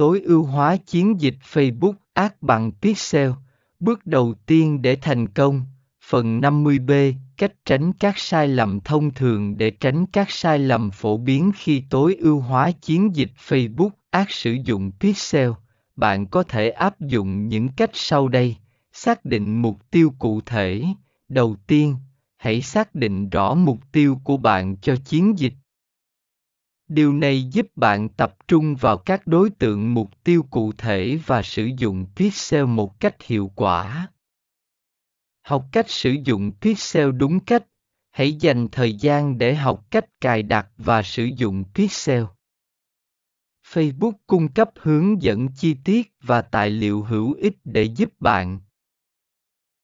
tối ưu hóa chiến dịch Facebook Ads bằng Pixel. Bước đầu tiên để thành công. Phần 50B Cách tránh các sai lầm thông thường để tránh các sai lầm phổ biến khi tối ưu hóa chiến dịch Facebook Ads sử dụng Pixel, bạn có thể áp dụng những cách sau đây. Xác định mục tiêu cụ thể. Đầu tiên, hãy xác định rõ mục tiêu của bạn cho chiến dịch điều này giúp bạn tập trung vào các đối tượng mục tiêu cụ thể và sử dụng pixel một cách hiệu quả. Học cách sử dụng pixel đúng cách. Hãy dành thời gian để học cách cài đặt và sử dụng pixel. Facebook cung cấp hướng dẫn chi tiết và tài liệu hữu ích để giúp bạn